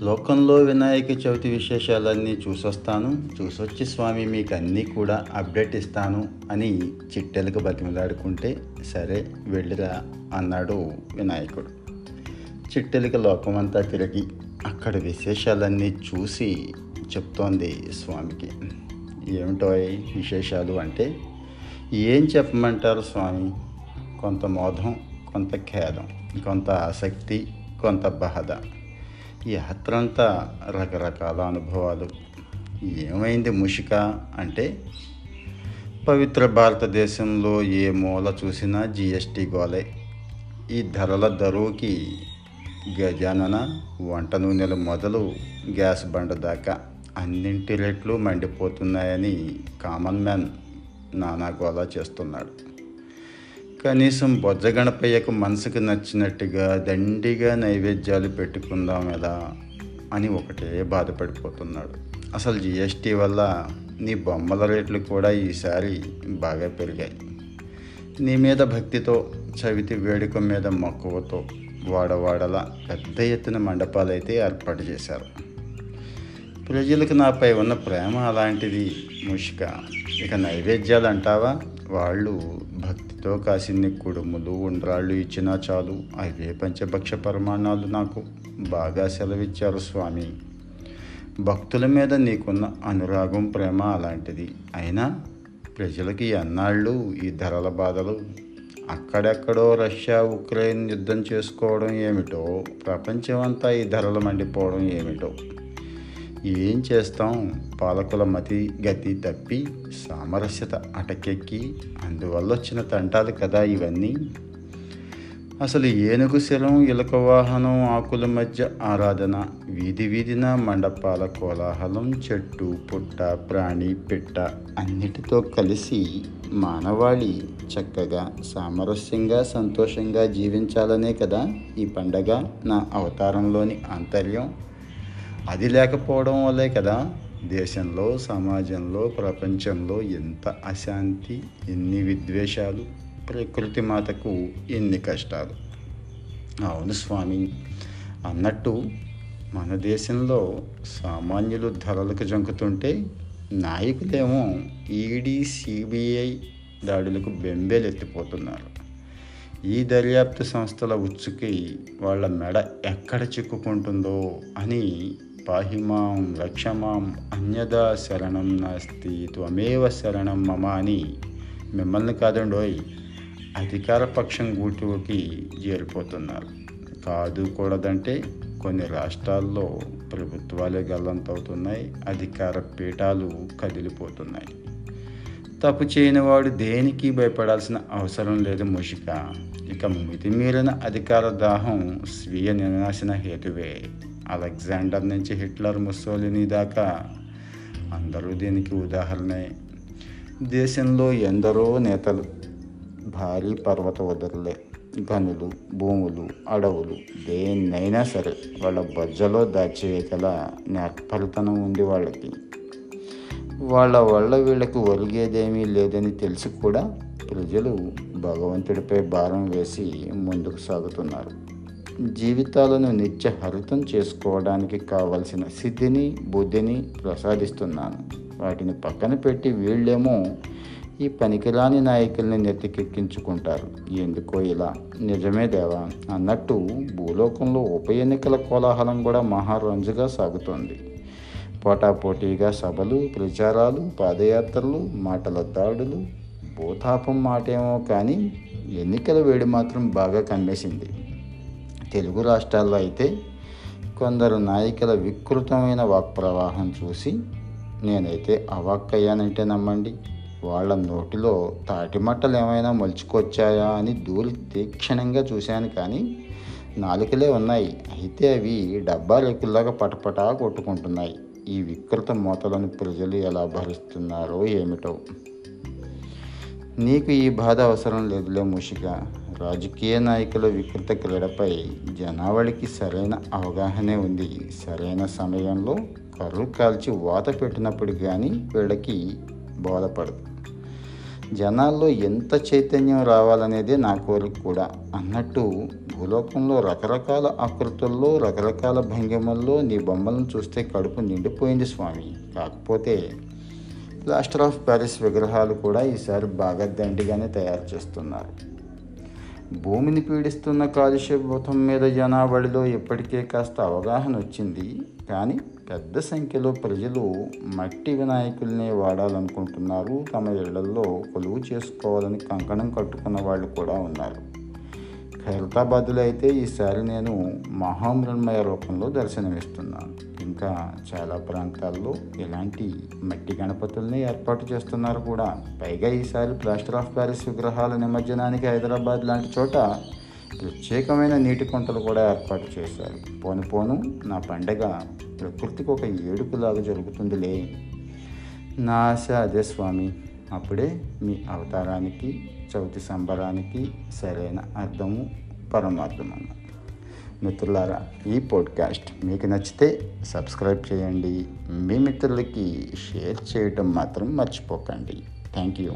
లోకంలో వినాయక చవితి విశేషాలన్నీ చూసొస్తాను. చూసొచ్చి స్వామి మీకు అన్నీ కూడా అప్డేట్ ఇస్తాను అని చిట్టెలకు బతిమలాడుకుంటే సరే వెళ్ళిరా అన్నాడు వినాయకుడు. చిట్టెలిక లోకమంతా తిరిగి అక్కడ విశేషాలన్నీ చూసి చెప్తోంది స్వామికి. ఏమిటో విశేషాలు అంటే ఏం చెప్పమంటారు స్వామి? కొంత మోదం కొంత ఖేదం కొంత ఆసక్తి కొంత బాధ. యాత్ర అంతా రకరకాల అనుభవాలు. ఏమైంది ముషిక అంటే పవిత్ర భారతదేశంలో ఏ మూల చూసినా జిఎస్టీ గోలే. ఈ ధరల దరువుకి గజానన వంట నూనెలు మొదలు గ్యాస్ బండ దాకా అన్నింటి రేట్లు మండిపోతున్నాయని కామన్ మ్యాన్ నానా గోలా చేస్తున్నాడు. కనీసం బొజ్జగణపయ్యకు మనసుకు నచ్చినట్టుగా దండిగా నైవేద్యాలు పెట్టుకుందాం ఎలా అని ఒకటే బాధపడిపోతున్నాడు. అసలు జిఎస్టీ వల్ల నీ బొమ్మల రేట్లు కూడా ఈసారి బాగా పెరిగాయి. నీ మీద భక్తితో చవితి వేడుక మీద మక్కువతో వాడవాడల పెద్ద ఎత్తున మండపాలైతే ఏర్పాటు చేశారు. ప్రజలకు నాపై ఉన్న ప్రేమ అలాంటిది ముష్క. ఇక నైవేద్యాలు అంటావా? వాళ్ళు భక్తితో కాసిన్ని కుడుములు ఉండ్రాళ్ళు ఇచ్చినా చాలు. అవే పంచభక్ష పరిమాణాలు నాకు బాగా సెలవిచ్చారు స్వామి. భక్తుల మీద నీకున్న అనురాగం ప్రేమ అలాంటిది. అయినా ప్రజలకి ఎన్నాళ్ళు ఈ ధరల బాధలు? అక్కడెక్కడో రష్యా ఉక్రెయిన్ యుద్ధం చేసుకోవడం ఏమిటో? ప్రపంచమంతా ఈ ధరలు మండిపోవడం ఏమిటో? ఏం చేస్తాం? పాలకుల మతి గతి తప్పి సామరస్యత అటకెక్కి అందువల్ల వచ్చిన తంటాలు కదా ఇవన్నీ? అసలు ఏనుగు శిలం ఇలక వాహనం ఆకుల మధ్య ఆరాధన వీధి వీధిన మండపాల కోలాహలం చెట్టు పుట్ట ప్రాణి పిట్ట అన్నిటితో కలిసి మానవాళి చక్కగా సామరస్యంగా సంతోషంగా జీవించాలనే కదా ఈ పండగ? నా అవతారంలోని ఆంతర్యం? అది లేకపోవడం వల్లే కదా దేశంలో సమాజంలో ప్రపంచంలో ఎంత అశాంతి ఎన్ని విద్వేషాలు ప్రకృతి మాతకు ఎన్ని కష్టాలు. అవును స్వామి అన్నట్టు మన దేశంలో సామాన్యులు ధరలకు జంకుతుంటే నాయకులేమో ఈడీ సిబిఐ దాడులకు బెంబేలెత్తిపోతున్నారు. ఈ దర్యాప్తు సంస్థల ఉచ్చుకి వాళ్ళ మెడ ఎక్కడ చిక్కుకుంటుందో అని పాహిమాం రక్షమాం అన్యదా శరణం నాస్తి త్వమేవ శరణం మమ అని మిమ్మల్ని కాదండోయ్ అధికార పక్షం గూటుకి చేరిపోతున్నారు కాదు కూడదంటే కొన్ని రాష్ట్రాల్లో ప్రభుత్వాలే గల్లంతవుతున్నాయి అధికార పీఠాలు కదిలిపోతున్నాయి. తప్పు చేయని వాడు దేనికి భయపడాల్సిన అవసరం లేదు ముషిక. ఇక మితిమీరిన అధికార దాహం స్వీయ నినాశన హేతువే. అలెగ్జాండర్ నుంచి హిట్లర్ ముస్సోలిని దాకా అందరూ దీనికి ఉదాహరణే. దేశంలో ఎందరో నేతలు భారీ పర్వత వదరులే గనులు భూములు అడవులు దేన్నైనా సరే వాళ్ళ బజ్జలో దాచేయగల నేర్పరితనం ఉంది వాళ్ళకి. వాళ్ళ వల్ల వీళ్ళకి ఒరిగేదేమీ లేదని తెలిసి కూడా ప్రజలు భగవంతుడిపై భారం వేసి ముందుకు సాగుతున్నారు. జీవితాలను నిత్య హరితం చేసుకోవడానికి కావలసిన సిద్ధిని బుద్ధిని ప్రసాదిస్తున్నాను. వాటిని పక్కన పెట్టి వీళ్ళేమో ఈ పనికిరాని నాయకుల్ని నెత్తికెక్కించుకుంటారు. ఎందుకో ఇలా? నిజమే దేవా. అన్నట్టు భూలోకంలో ఉప ఎన్నికల కోలాహలం కూడా మహారంజుగా సాగుతోంది. పోటాపోటీగా సభలు ప్రచారాలు పాదయాత్రలు మాటల దాడులు భూతాపం మాటేమో కానీ ఎన్నికల వేడి మాత్రం బాగా కమ్మేసింది. తెలుగు రాష్ట్రాల్లో అయితే కొందరు నాయకుల వికృతమైన వాక్ప్రవాహం చూసి నేనైతే అవాక్కయ్యానంటే నమ్మండి. వాళ్ళ నోటిలో తాటిమట్టలు ఏమైనా మొలుచుకొచ్చాయా అని దూరి తీక్షణంగా చూశాను కానీ నాలుకలే ఉన్నాయి. అయితే అవి డబ్బా రేకుల్లాగా పటపటా కొట్టుకుంటున్నాయి. ఈ వికృత మూతలను ప్రజలు ఎలా భరిస్తున్నారో ఏమిటో. నీకు ఈ బాధ అవసరం లేదులే ముషిగా రాజకీయ నాయకుల వికృత క్రీడపై జనావళికి సరైన అవగాహనే ఉంది. సరైన సమయంలో కర్రు కాల్చి వాత పెట్టినప్పుడు కానీ వీళ్ళకి బోధపడదు. జనాల్లో ఎంత చైతన్యం రావాలనేదే నా కోరిక కూడా. అన్నట్టు భూలోకంలో రకరకాల ఆకృతుల్లో రకరకాల భంగిమల్లో నీ బొమ్మలను చూస్తే కడుపు నిండిపోయింది స్వామి. కాకపోతే ప్లాస్టర్ ఆఫ్ ప్యారిస్ విగ్రహాలు కూడా ఈసారి బాగా దండిగానే తయారు చేస్తున్నారు. భూమిని పీడిస్తున్న కాలుష్య భూతం మీద జనావళిలో ఇప్పటికే కాస్త అవగాహన వచ్చింది. కానీ పెద్ద సంఖ్యలో ప్రజలు మట్టి వినాయకుల్నే వాడాలనుకుంటున్నారు. తమ ఇళ్ళలో కొలువు చేసుకోవాలని కంకణం కట్టుకున్న వాళ్ళు కూడా ఉన్నారు. ఖైరతాబాద్లో అయితే ఈసారి నేను మహామృన్మయ రూపంలో దర్శనమిస్తున్నాను. ఇంకా చాలా ప్రాంతాల్లో ఇలాంటి మట్టి గణపతుల్ని ఏర్పాటు చేస్తున్నారు కూడా. పైగా ఈసారి ప్లాస్టర్ ఆఫ్ ప్యారిస్ విగ్రహాల నిమజ్జనానికి హైదరాబాద్ లాంటి చోట ప్రత్యేకమైన నీటి కుంటలు కూడా ఏర్పాటు చేశారు. పోను పోను నా పండగ ప్రకృతికి ఒక ఏడుపులాగా జరుగుతుందిలే. నా ఆశ అదే స్వామి అప్పుడే మీ అవతారానికి చవితి సంబరానికి సరైన అర్థము పరమార్థము మిత్రులారా ఈ పాడ్కాస్ట్ మీకు నచ్చితే సబ్స్క్రైబ్ చేయండి. మీ మిత్రులకి షేర్ చేయటం మాత్రం మర్చిపోకండి. Thank you